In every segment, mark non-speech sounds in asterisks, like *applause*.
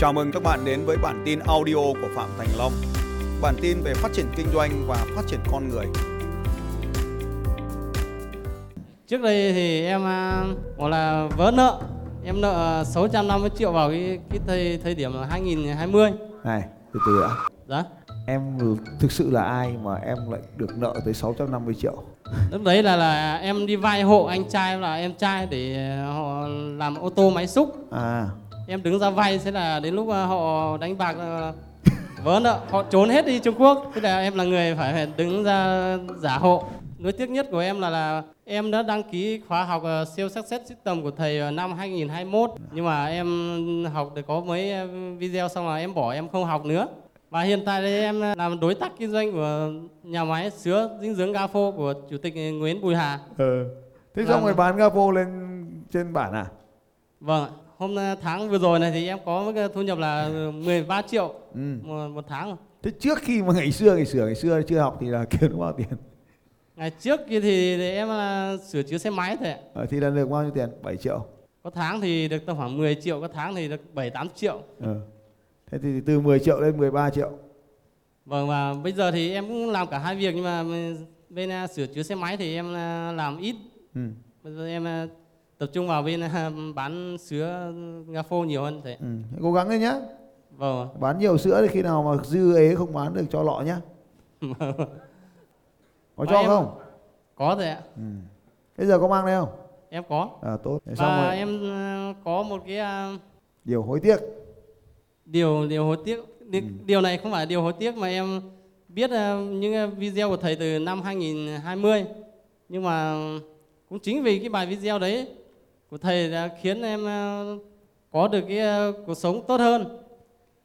Chào mừng các bạn đến với bản tin audio của Phạm Thành Long. Bản tin về phát triển kinh doanh và phát triển con người. Trước đây thì em à, gọi là vỡ nợ. Em nợ 650 triệu vào cái cái thời thời điểm là 2020. Này, từ từ đã. Dạ. Em thực sự là ai mà em lại được nợ tới 650 triệu? Lúc đấy là là em đi vay hộ anh trai là em trai để họ làm ô tô máy xúc. À, Em đứng ra vay thế là đến lúc à, họ đánh bạc là vỡ nợ, họ trốn hết đi Trung Quốc. Thế là em là người phải, phải đứng ra giả hộ. Nối tiếc nhất của em là là em đã đăng ký khóa học à, siêu success system của thầy vào năm 2021 nhưng mà em học được có mấy video xong là em bỏ em không học nữa. Và hiện tại đây em làm đối tác kinh doanh của nhà máy sữa dinh dưỡng Gafo của chủ tịch Nguyễn Bùi Hà. ừ. Thế Vâng. xong rồi bán Gapo lên trên bản à? Vâng, ạ. Hôm à, tháng vừa rồi này thì em có cái thu nhập là 13 triệu Ừ. một, một tháng. Thế trước khi mà ngày xưa ngày xưa ngày xưa chưa học thì là *laughs* kiếm bao tiền? Ngày trước kia thì, thì em là sửa chữa xe máy thôi. Ờ, thì là được bao nhiêu tiền? 7 triệu. Có tháng thì được tầm khoảng 10 triệu, có tháng thì được 7 8 triệu. Ừ. Thế thì từ 10 triệu lên 13 triệu. Vâng và bây giờ thì em cũng làm cả hai việc nhưng mà bên à, sửa chữa xe máy thì em à, làm ít. Ừ. Bây giờ em à, tập trung vào bên à, bán sữa Gafo nhiều hơn thế. Ừ. Cố gắng lên nhá. Vâng. Bán nhiều sữa thì khi nào mà dư ế không bán được cho lọ nhá. *laughs* Có Và cho em- không? có rồi ạ. Ừ. Bây giờ có mang đây không? Em có. À tốt. Thế xong Và rồi em à, có một cái à, điều hối tiếc. điều điều hối tiếc Đi- Ừ. điều này không phải điều hối tiếc mà em biết ờ, những ờ, video của thầy từ năm 2020 nhưng mà cũng chính vì cái bài video đấy của thầy đã khiến em ờ, có được cái ờ, cuộc sống tốt hơn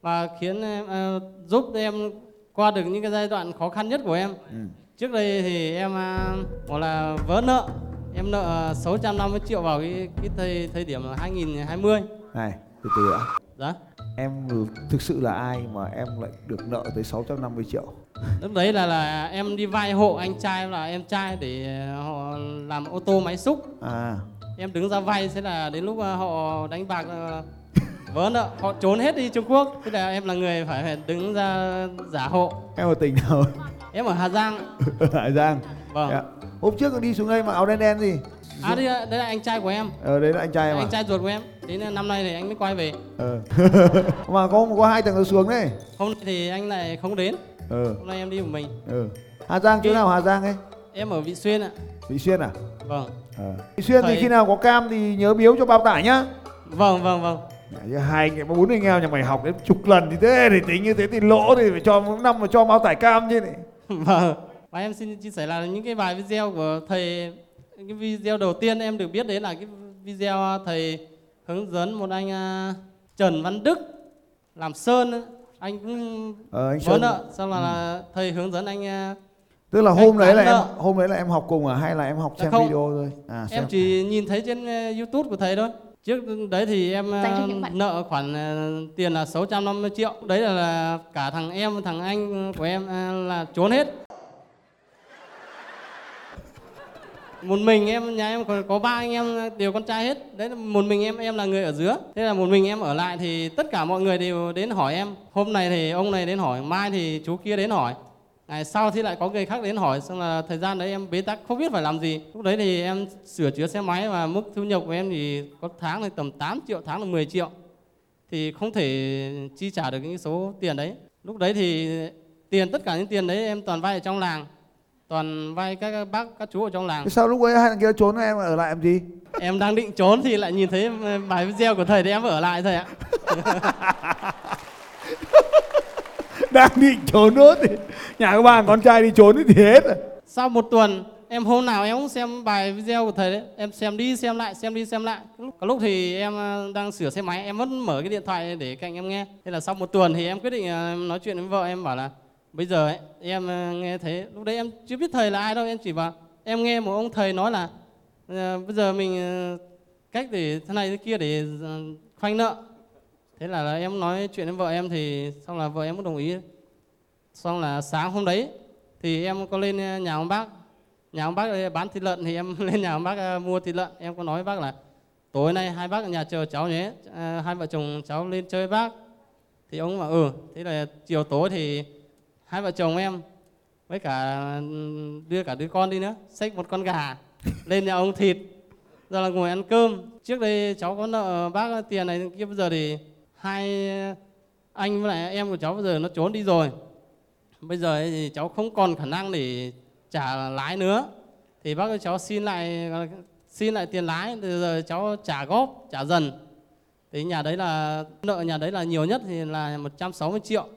và khiến em ờ, giúp em qua được những cái giai đoạn khó khăn nhất của em Ừ. trước đây thì em gọi là vỡ nợ em nợ 650 triệu vào cái cái thời thời điểm là 2020 Này, từ từ đã. dạ Em thực sự là ai mà em lại được nợ tới 650 triệu? lúc đấy là là em đi vay hộ anh trai là em trai để họ làm ô tô máy xúc À, em đứng ra vay thế là đến lúc à, họ đánh bạc à, *laughs* vỡ nợ họ trốn hết đi Trung Quốc thế là em là người phải, đứng ra giả hộ em ở tỉnh nào? em ở Hà Giang *laughs* Ở Hải Giang. vâng Dạ. Hôm trước đi xuống đây mà áo đen đen gì? à đây, là- đây là anh trai của em Ờ đấy là anh trai em à? anh trai ruột của em đến năm nay thì anh mới quay về Ờ. *laughs* mà có có hai tầng nó xuống đấy. hôm nay thì anh lại không đến Ờ. hôm nay em đi một mình Ờ. Hà Giang chỗ nào Hà Giang ấy? Em ở Vị Xuyên ạ Vị Xuyên à? vâng Ờ. Vị Xuyên thì Thầy- khi nào có cam thì nhớ biếu cho bao tải nhá. vâng vâng vâng Chứ hai anh bốn anh em nhà mày học đến chục lần thì thế thì tính như thế thì lỗ thì phải cho một năm mà cho bao tải cam chứ này. *laughs* Vâng. Và em xin chia sẻ là những cái bài video của thầy cái video đầu tiên em được biết đấy là cái video thầy hướng dẫn một anh à, Trần Văn Đức làm sơn anh cũng Ờ anh có Sơn. nợ xong là, là thầy hướng dẫn anh à, Tức là hôm đấy là em hôm đấy là em học cùng à hay là em học Dạ xem không. video thôi? À xem. em chỉ nhìn thấy trên à, YouTube của thầy thôi. Trước đấy thì em bạn- nợ khoản à, tiền là 650 triệu. Đấy là, là cả thằng em thằng anh của em là trốn hết. Một mình em nhà em còn có ba anh em đều con trai hết. Đấy là một mình em em là người ở dưới thế là một mình em ở lại thì tất cả mọi người đều đến hỏi em. Hôm này thì ông này đến hỏi mai thì chú kia đến hỏi ngày sau thì lại có người khác đến hỏi xong là thời gian đấy em bế tắc không biết phải làm gì. Lúc đấy thì em sửa chữa xe máy và mức thu nhập của em thì có tháng thì tầm 8 triệu tháng là 10 triệu. Thì không thể chi trả được những số tiền đấy. Lúc đấy thì tiền tất cả những tiền đấy em toàn vay ở trong làng. Toàn vay các bác các chú ở trong làng. Sao lúc ấy hai thằng kia trốn em ở lại làm gì? em đang định trốn thì lại nhìn thấy bài video của thầy thì em ở lại thôi ạ *laughs* *laughs* Đang định trốn nốt thì nhà các bạn con trai đi trốn thì hết rồi. sau một tuần em hôm nào em cũng xem bài video của thầy đấy. Em xem đi xem lại xem đi xem lại. Lúc, có lúc thì em ờ, đang sửa xe máy em vẫn mở cái điện thoại để cạnh em nghe. Thế là sau một tuần thì em quyết định ờ, nói chuyện với vợ em bảo là bây giờ ấy, em ờ, nghe thấy lúc đấy em chưa biết thầy là ai đâu em chỉ bảo em nghe một ông thầy nói là bây giờ mình cách để thế này thế kia để khoanh nợ thế là, là em nói chuyện với vợ em thì xong là vợ em cũng đồng ý. Xong là sáng hôm đấy thì em có lên ờ, nhà ông bác. Nhà ông bác bán thịt lợn thì em *laughs* lên nhà ông bác ờ, mua thịt lợn. Em có nói với bác là tối nay hai bác ở nhà chờ cháu nhé. Ờ, hai vợ chồng cháu lên chơi với bác. Thì ông bảo ừ. Thế là chiều tối thì hai vợ chồng em với cả đưa cả đứa con đi nữa xách một con gà *laughs* lên nhà ông thịt. Rồi là ngồi ăn cơm. Trước đây cháu có nợ bác tiền này kia bây giờ thì hai ờ, anh với lại em của cháu bây giờ nó trốn đi rồi. Bây giờ thì cháu không còn khả năng để trả lãi nữa. Thì bác ơi, cháu xin lại xin lại tiền lãi từ giờ cháu trả góp, trả dần. Thì nhà đấy là, nợ nhà đấy là nhiều nhất thì là 160 triệu.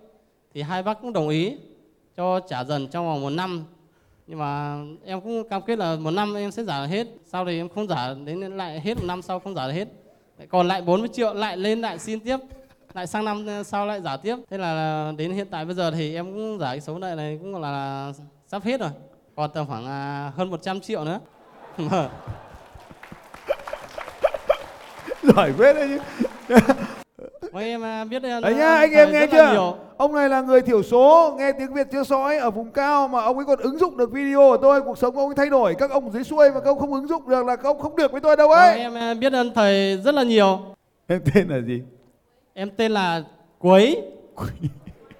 Thì hai bác cũng đồng ý cho trả dần trong vòng một năm. Nhưng mà em cũng cam kết là một năm em sẽ trả hết. Sau thì em không trả đến lại hết, một năm sau không trả hết còn lại 40 triệu lại lên lại xin tiếp. Lại sang năm ờ, sau lại giả tiếp. Thế là đến hiện tại bây giờ thì em cũng giả cái số nợ này cũng là, sắp hết rồi. Còn tầm khoảng à, hơn 100 triệu nữa. *laughs* Giỏi phết đấy chứ. Mấy em à, biết đây đấy nhá anh em nghe chưa? ông này là người thiểu số nghe tiếng việt chưa sõi ở vùng cao mà ông ấy còn ứng dụng được video của tôi cuộc sống của ông ấy thay đổi các ông dưới xuôi mà các ông không ứng dụng được là các ông không được với tôi đâu ấy. Vâng, em à, biết ơn thầy rất là nhiều. Em tên là gì? Em tên là Quấy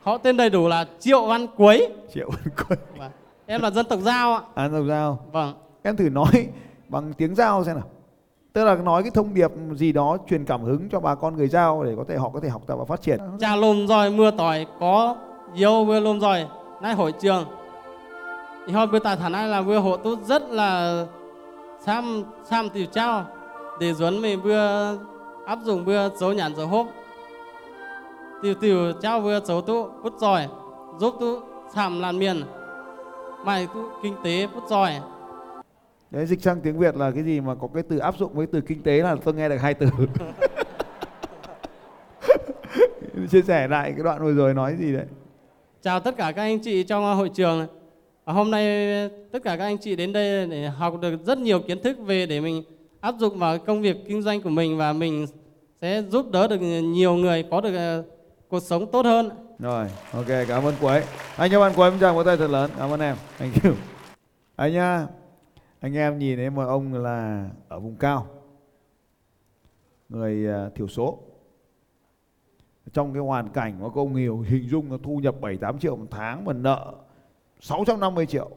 họ tên đầy đủ là Triệu Văn Quấy triệu văn quân Vâng. em là dân tộc Giao ạ. À đầu dao vâng. Em thử nói bằng tiếng giao xem nào tức là nói cái thông điệp gì đó, truyền cảm hứng cho bà con người giao để có thể họ có thể học tập và phát triển. Dạ, Cha lùm rồi mưa tỏi có yêu vừa lùm rồi nay hội trường. Thì họ vừa tại thả này là vừa hộ tốt rất là sam sam tiểu trao để dẫn mình vừa áp dụng vừa dấu nhãn dấu hốp tiểu tiểu trao vừa dấu tu bút giỏi, giúp tu sàm làn miền mày tu kinh tế bút giỏi đấy dịch sang tiếng việt là cái gì mà có cái từ áp dụng với từ kinh tế là tôi nghe được hai từ *laughs* chia sẻ lại cái đoạn vừa rồi nói gì đấy Chào tất cả các anh chị trong uh, hội trường. Và hôm nay tất cả các anh chị đến đây để học được rất nhiều kiến thức về để mình áp dụng vào công việc kinh doanh của mình và mình sẽ giúp đỡ được nhiều người có được uh, cuộc sống tốt hơn. Rồi, ok, cảm ơn Quế. Anh cho bạn Quế một tràng vỗ tay thật lớn. Cảm ơn em. Thank you. Anh nhá, anh em nhìn thấy một ông là ở vùng cao, người à, thiểu số. Trong cái hoàn cảnh mà có ông hiểu hình dung là thu nhập 7-8 triệu một tháng mà nợ 650 triệu.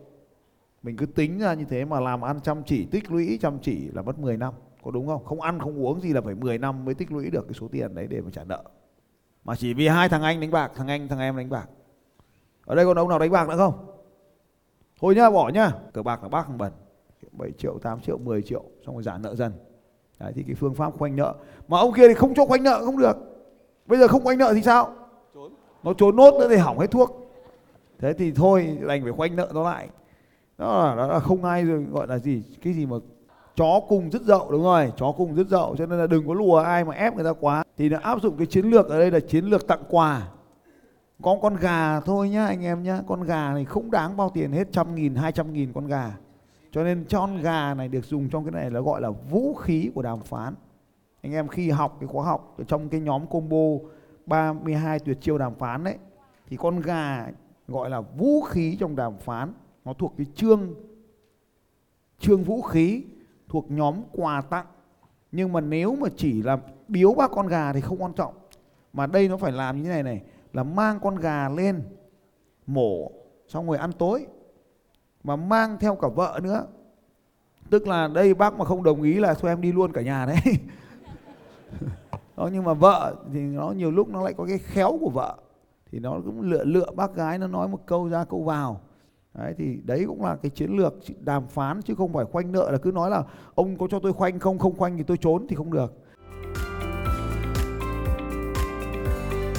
Mình cứ tính ra như thế mà làm ăn chăm chỉ, tích lũy chăm chỉ là mất 10 năm. Có đúng không? Không ăn không uống gì là phải 10 năm mới tích lũy được cái số tiền đấy để mà trả nợ mà chỉ vì hai thằng anh đánh bạc thằng anh thằng em đánh bạc ở đây còn ông nào đánh bạc nữa không thôi nhá bỏ nhá cờ bạc là bác thằng bẩn 7 triệu 8 triệu 10 triệu xong rồi giảm nợ dần. Đấy thì cái phương pháp khoanh nợ. Mà ông kia thì không cho khoanh nợ không được. Bây giờ không khoanh nợ thì sao? Nó trốn nốt nữa thì hỏng hết thuốc. Thế thì thôi đành phải khoanh nợ nó lại. Đó là, đó là không ai rồi gọi là gì? Cái gì mà chó cùng dứt dậu đúng rồi chó cùng dứt dậu. Cho nên là đừng có lùa ai mà ép người ta quá. Thì nó áp dụng cái chiến lược ở đây là chiến lược tặng quà. Có con gà thôi nhá anh em nhá. Con gà này không đáng bao tiền hết trăm nghìn hai trăm nghìn con gà cho nên con gà này được dùng trong cái này là gọi là vũ khí của đàm phán. Anh em khi học cái khóa học ở trong cái nhóm combo 32 tuyệt chiêu đàm phán đấy thì con gà gọi là vũ khí trong đàm phán, nó thuộc cái chương chương vũ khí thuộc nhóm quà tặng. Nhưng mà nếu mà chỉ là biếu bác con gà thì không quan trọng. Mà đây nó phải làm như thế này này, là mang con gà lên mổ, xong rồi ăn tối mà mang theo cả vợ nữa. Tức là đây bác mà không đồng ý là thôi em đi luôn cả nhà đấy. Đó, nhưng mà vợ thì nó nhiều lúc nó lại có cái khéo của vợ. Thì nó cũng lựa lựa bác gái nó nói một câu ra câu vào. Đấy, thì đấy cũng là cái chiến lược đàm phán chứ không phải khoanh nợ là cứ nói là ông có cho tôi khoanh không không khoanh thì tôi trốn thì không được.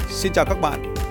Xin chào các bạn